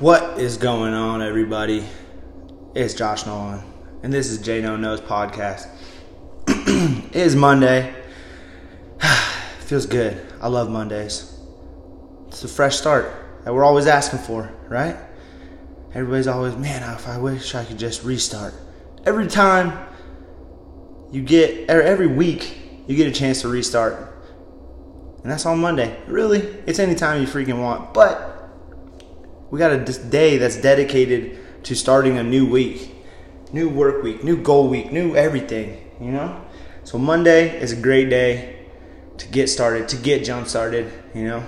What is going on, everybody? It's Josh Nolan, and this is J No Knows podcast. it is Monday. Feels good. I love Mondays. It's a fresh start that we're always asking for, right? Everybody's always, man, if I wish I could just restart. Every time you get, or every week, you get a chance to restart. And that's on Monday. Really, it's any time you freaking want. But we got a day that's dedicated to starting a new week, new work week, new goal week, new everything, you know? So Monday is a great day to get started, to get jump started, you know?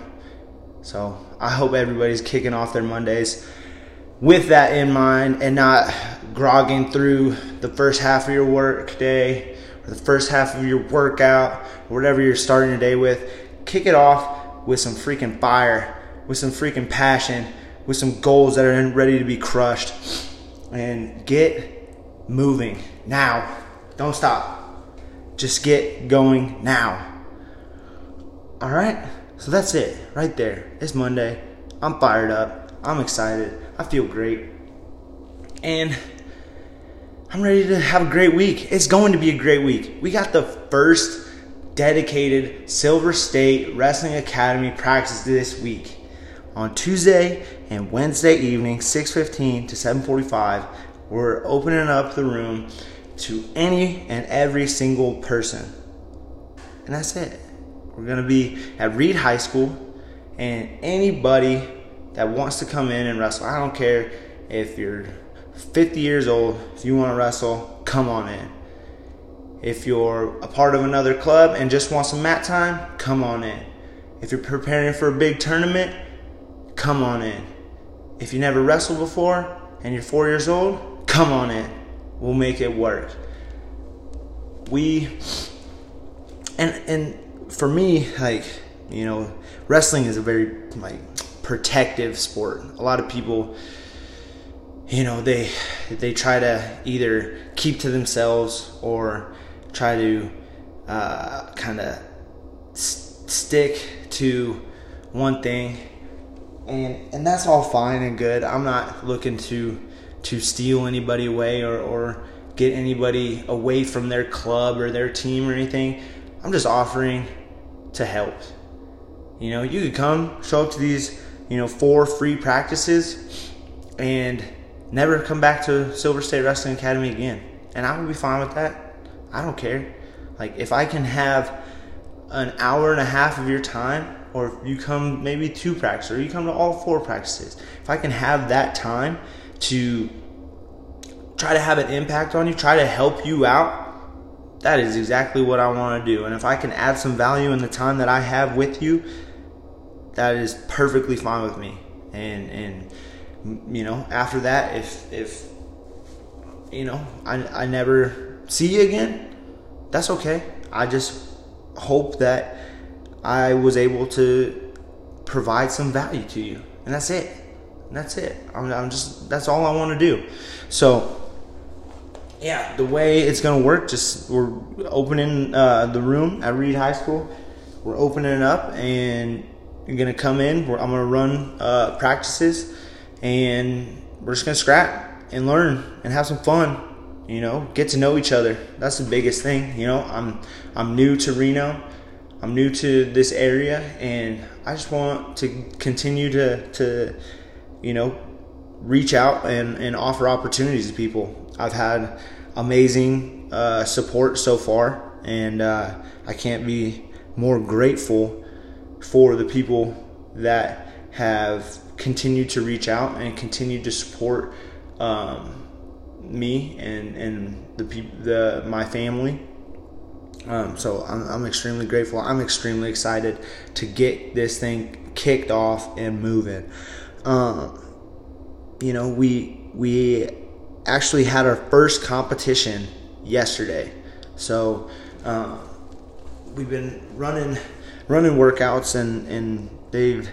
So I hope everybody's kicking off their Mondays with that in mind and not grogging through the first half of your work day or the first half of your workout or whatever you're starting your day with. Kick it off with some freaking fire, with some freaking passion with some goals that are ready to be crushed and get moving now. Don't stop. Just get going now. All right? So that's it right there. It's Monday. I'm fired up. I'm excited. I feel great. And I'm ready to have a great week. It's going to be a great week. We got the first dedicated Silver State Wrestling Academy practice this week on Tuesday and Wednesday evening, 6:15 to 7:45. We're opening up the room to any and every single person, and that's it. We're gonna be at Reed High School, and anybody that wants to come in and wrestle. I don't care if you're 50 years old. If you want to wrestle, come on in. If you're a part of another club and just want some mat time, come on in. If you're preparing for a big tournament, come on in. If you never wrestled before and you're four years old, come on in. We'll make it work. We and and for me, like you know, wrestling is a very like protective sport. A lot of people, you know, they they try to either keep to themselves or try to uh, kind of s- stick to one thing and and that's all fine and good. I'm not looking to to steal anybody away or, or get anybody away from their club or their team or anything. I'm just offering to help. You know, you could come, show up to these, you know, four free practices and never come back to Silver State Wrestling Academy again. And I would be fine with that. I don't care. Like if I can have an hour and a half of your time or if you come maybe two practices, or you come to all four practices, if I can have that time to try to have an impact on you, try to help you out, that is exactly what I want to do. And if I can add some value in the time that I have with you, that is perfectly fine with me. And and you know, after that, if if you know I I never see you again, that's okay. I just hope that I was able to provide some value to you, and that's it. That's it. I'm, I'm just that's all I want to do. So yeah, the way it's gonna work, just we're opening uh, the room at Reed High School. We're opening it up, and you're gonna come in. I'm gonna run uh, practices, and we're just gonna scrap and learn and have some fun. You know, get to know each other. That's the biggest thing. You know, I'm I'm new to Reno. I'm new to this area and I just want to continue to, to you know, reach out and, and offer opportunities to people. I've had amazing uh, support so far, and uh, I can't be more grateful for the people that have continued to reach out and continued to support um, me and and the the my family um, so I'm, I'm extremely grateful. I'm extremely excited to get this thing kicked off and moving. Um, you know, we we actually had our first competition yesterday. So uh, we've been running running workouts and and they've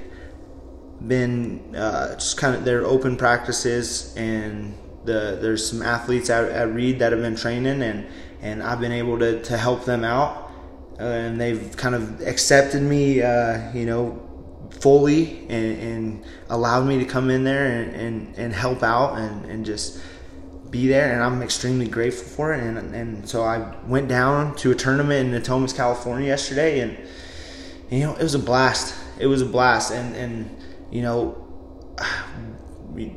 been uh, just kind of their open practices and the there's some athletes at, at Reed that have been training and and I've been able to, to help them out. Uh, and they've kind of accepted me, uh, you know, fully and, and, allowed me to come in there and, and, and help out and, and just be there and I'm extremely grateful for it. And, and so I went down to a tournament in Natomas, California yesterday and you know it was a blast. It was a blast. And and you know we,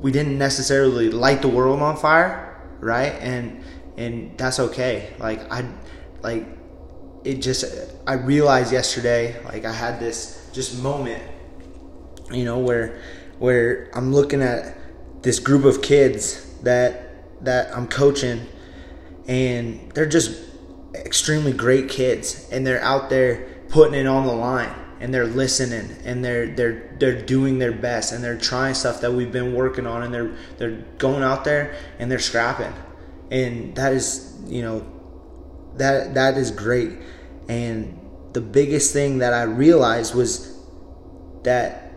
we didn't necessarily light the world on fire right? And and that's okay. Like I like it just I realized yesterday like I had this just moment you know where where I'm looking at this group of kids that that I'm coaching, and they're just extremely great kids, and they're out there putting it on the line, and they're listening, and they're they're they're doing their best, and they're trying stuff that we've been working on, and they're they're going out there and they're scrapping, and that is you know that that is great, and the biggest thing that I realized was that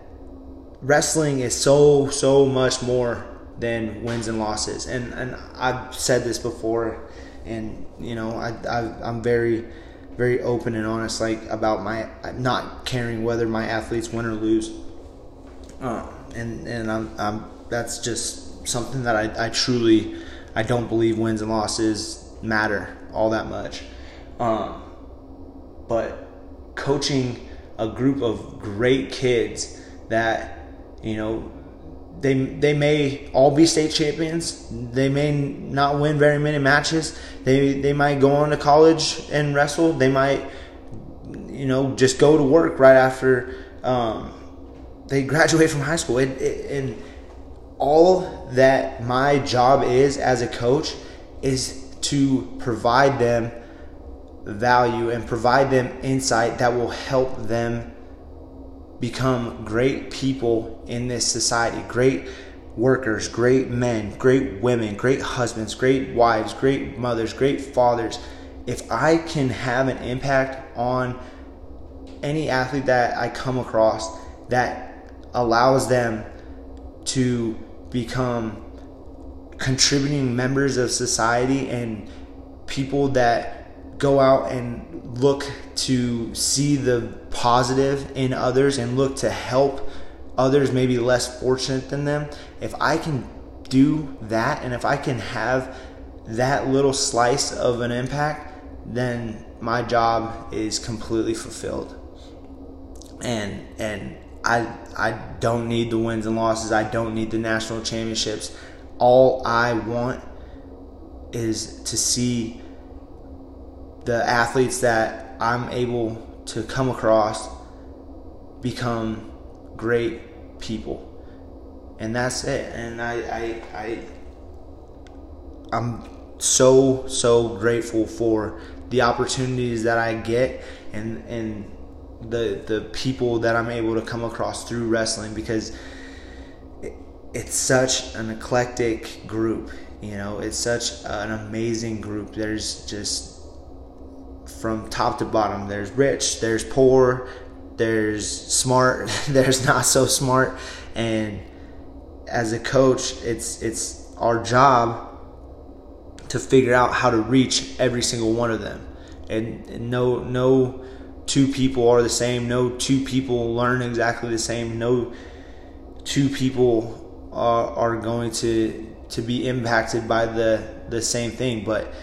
wrestling is so so much more than wins and losses. And and I've said this before, and you know I, I I'm very very open and honest like about my not caring whether my athletes win or lose. Uh, and and I'm, I'm that's just something that I, I truly I don't believe wins and losses matter all that much. Um, but coaching a group of great kids that you know they they may all be state champions. They may not win very many matches. They they might go on to college and wrestle. They might you know just go to work right after um, they graduate from high school. It, it, and all that my job is as a coach is to provide them value and provide them insight that will help them become great people in this society, great workers, great men, great women, great husbands, great wives, great mothers, great fathers. If I can have an impact on any athlete that I come across that allows them to become contributing members of society and people that go out and look to see the positive in others and look to help others maybe less fortunate than them, if I can do that and if I can have that little slice of an impact, then my job is completely fulfilled. And and I I don't need the wins and losses. I don't need the national championships. All I want is to see the athletes that I'm able to come across become great people and that's it and I, I i i'm so so grateful for the opportunities that i get and and the the people that i'm able to come across through wrestling because it, it's such an eclectic group you know it's such an amazing group there's just from top to bottom. There's rich, there's poor, there's smart, there's not so smart, and as a coach, it's it's our job to figure out how to reach every single one of them. And, and no no two people are the same. No two people learn exactly the same. No two people are, are going to to be impacted by the the same thing. But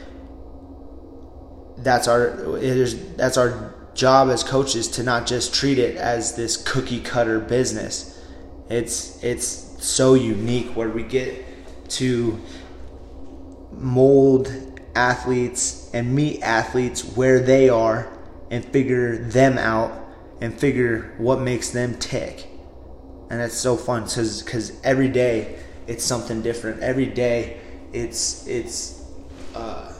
that's our it is that's our job as coaches to not just treat it as this cookie cutter business. It's it's so unique where we get to mold athletes and meet athletes where they are and figure them out and figure what makes them tick. And that's so fun because because every day it's something different. Every day it's it's uh,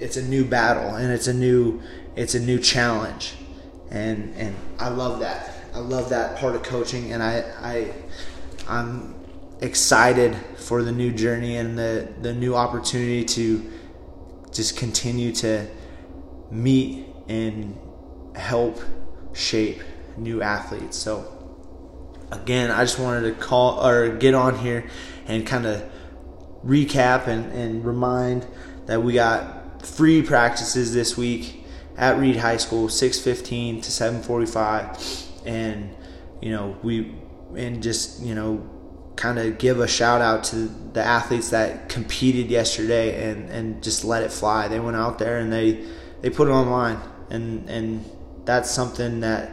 it's a new battle and it's a new it's a new challenge and and I love that I love that part of coaching and I I I'm excited for the new journey and the the new opportunity to just continue to meet and help shape new athletes. So again I just wanted to call or get on here and kind of recap and, and remind that we got free practices this week at Reed High School, 6:15 to 7:45, and you know, we and just you know kind of give a shout out to the athletes that competed yesterday and and just let it fly. They went out there and they they put it online. And and that's something that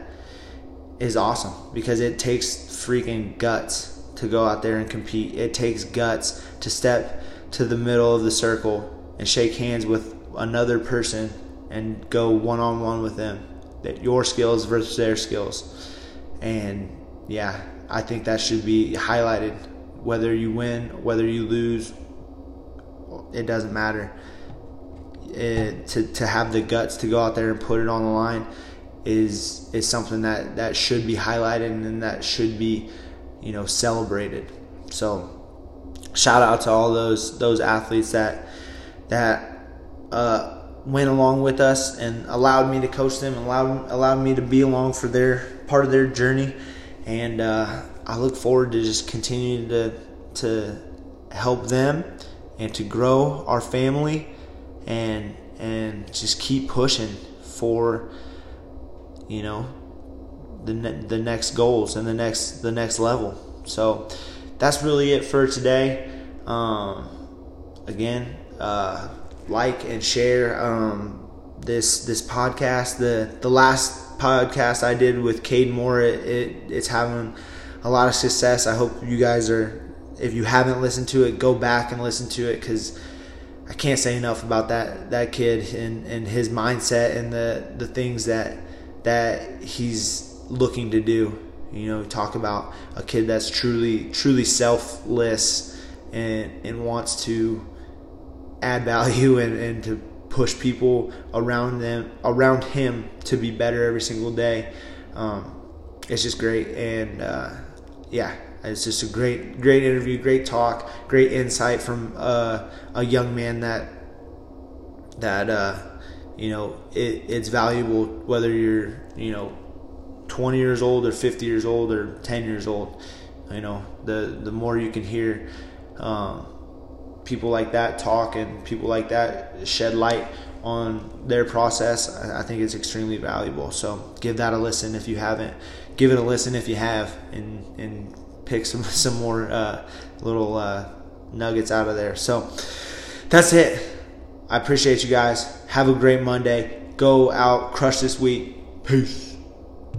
is awesome because it takes freaking guts to go out there and compete. It takes guts to step to the middle of the circle and shake hands with another person and go one on one with them. That your skills versus their skills. And yeah, I think that should be highlighted. Whether you win, whether you lose, it doesn't matter. It, to, to have the guts to go out there and put it on the line is is something that, that should be highlighted and that should be you know celebrated. So shout out to all those those athletes that that uh, went along with us and allowed me to coach them, allowed allowed me to be along for their part of their journey, and uh, I look forward to just continuing to to help them and to grow our family and and just keep pushing for you know the the next goals and the next the next level. So that's really it for today. Um, again, uh, like and share um, this this podcast. The the last podcast I did with Cade Moore, it, it, it's having a lot of success. I hope you guys are. If you haven't listened to it, go back and listen to it because I can't say enough about that that kid and, and his mindset and the the things that that he's looking to do. You know, talk about a kid that's truly truly selfless and and wants to add value and, and to push people around them around him to be better every single day. Um, it's just great and uh, yeah, it's just a great great interview, great talk, great insight from uh, a young man that that uh, you know it, it's valuable whether you're you know 20 years old or 50 years old or 10 years old. You know the the more you can hear. Um, people like that talk and people like that shed light on their process, I think it's extremely valuable. So give that a listen if you haven't. Give it a listen if you have, and and pick some some more uh, little uh, nuggets out of there. So that's it. I appreciate you guys. Have a great Monday. Go out, crush this week. Peace.